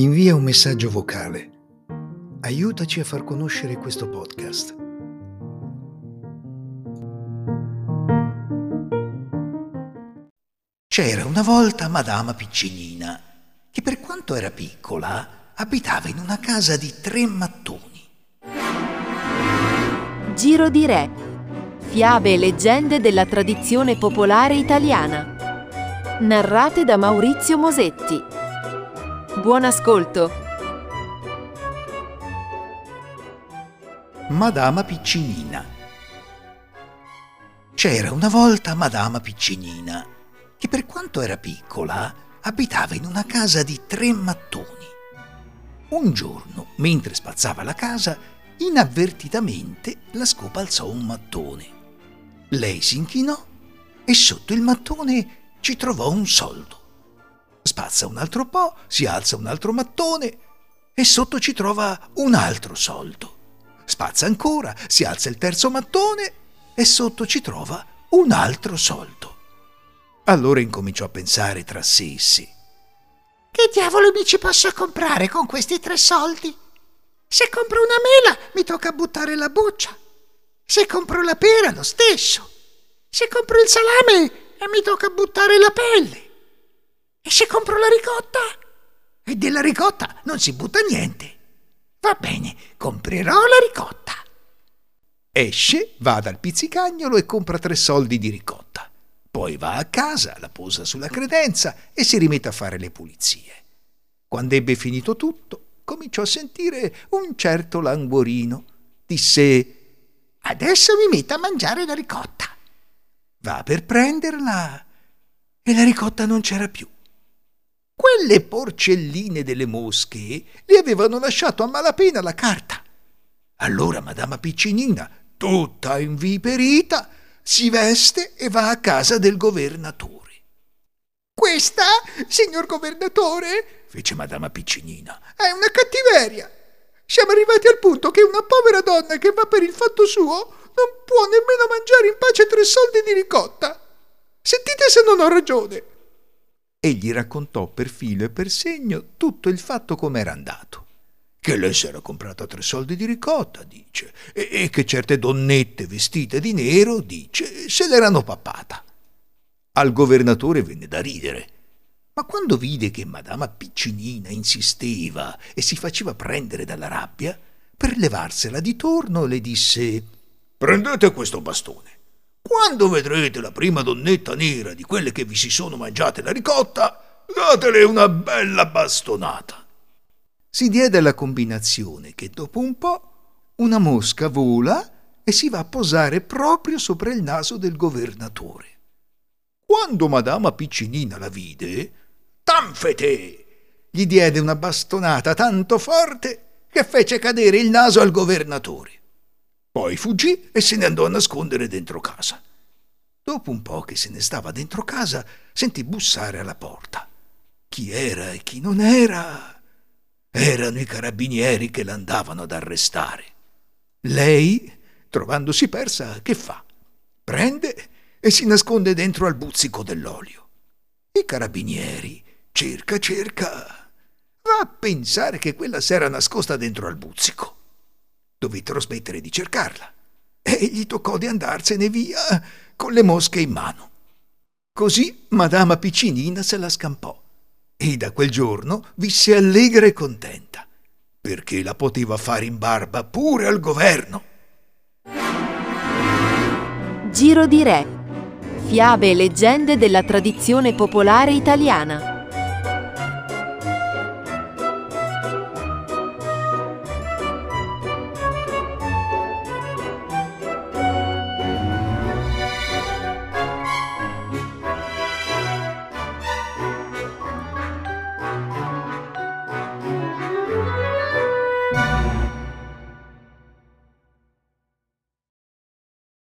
Invia un messaggio vocale. Aiutaci a far conoscere questo podcast. C'era una volta Madama Piccinina, che per quanto era piccola abitava in una casa di tre mattoni. Giro di Re. Fiabe e leggende della tradizione popolare italiana. Narrate da Maurizio Mosetti. Buon ascolto! Madama Piccinina C'era una volta Madama Piccinina, che per quanto era piccola abitava in una casa di tre mattoni. Un giorno, mentre spazzava la casa, inavvertitamente la scopa alzò un mattone. Lei si inchinò e sotto il mattone ci trovò un soldo. Spazza un altro po', si alza un altro mattone e sotto ci trova un altro soldo. Spazza ancora, si alza il terzo mattone e sotto ci trova un altro soldo. Allora incominciò a pensare tra sé e sé. Che diavolo mi ci posso comprare con questi tre soldi? Se compro una mela mi tocca buttare la buccia. Se compro la pera lo stesso. Se compro il salame mi tocca buttare la pelle. E se compro la ricotta? E della ricotta non si butta niente. Va bene, comprerò la ricotta. Esce, va dal pizzicagnolo e compra tre soldi di ricotta. Poi va a casa, la posa sulla credenza e si rimette a fare le pulizie. Quando ebbe finito tutto, cominciò a sentire un certo languorino. Disse: Adesso mi metto a mangiare la ricotta. Va per prenderla e la ricotta non c'era più. Quelle porcelline delle mosche le avevano lasciato a malapena la carta. Allora Madama Piccinina, tutta inviperita, si veste e va a casa del governatore. Questa, signor governatore, fece Madama Piccinina, è una cattiveria. Siamo arrivati al punto che una povera donna che va per il fatto suo non può nemmeno mangiare in pace tre soldi di ricotta. Sentite se non ho ragione e gli raccontò per filo e per segno tutto il fatto com'era andato. Che lei si era comprata tre soldi di ricotta, dice, e, e che certe donnette vestite di nero, dice, se l'erano pappata. Al governatore venne da ridere, ma quando vide che Madama Piccinina insisteva e si faceva prendere dalla rabbia, per levarsela di torno le disse Prendete questo bastone quando vedrete la prima donnetta nera di quelle che vi si sono mangiate la ricotta, datele una bella bastonata. Si diede la combinazione che dopo un po' una mosca vola e si va a posare proprio sopra il naso del governatore. Quando Madama Piccinina la vide, tanfete! gli diede una bastonata tanto forte che fece cadere il naso al governatore. Poi fuggì e se ne andò a nascondere dentro casa. Dopo un po' che se ne stava dentro casa, sentì bussare alla porta. Chi era e chi non era? Erano i carabinieri che l'andavano ad arrestare. Lei, trovandosi persa, che fa? Prende e si nasconde dentro al buzzico dell'olio. I carabinieri, cerca, cerca, va a pensare che quella s'era nascosta dentro al buzzico dovettero smettere di cercarla e gli toccò di andarsene via con le mosche in mano. Così Madama Piccinina se la scampò e da quel giorno visse allegra e contenta, perché la poteva fare in barba pure al governo. Giro di Re. Fiabe e leggende della tradizione popolare italiana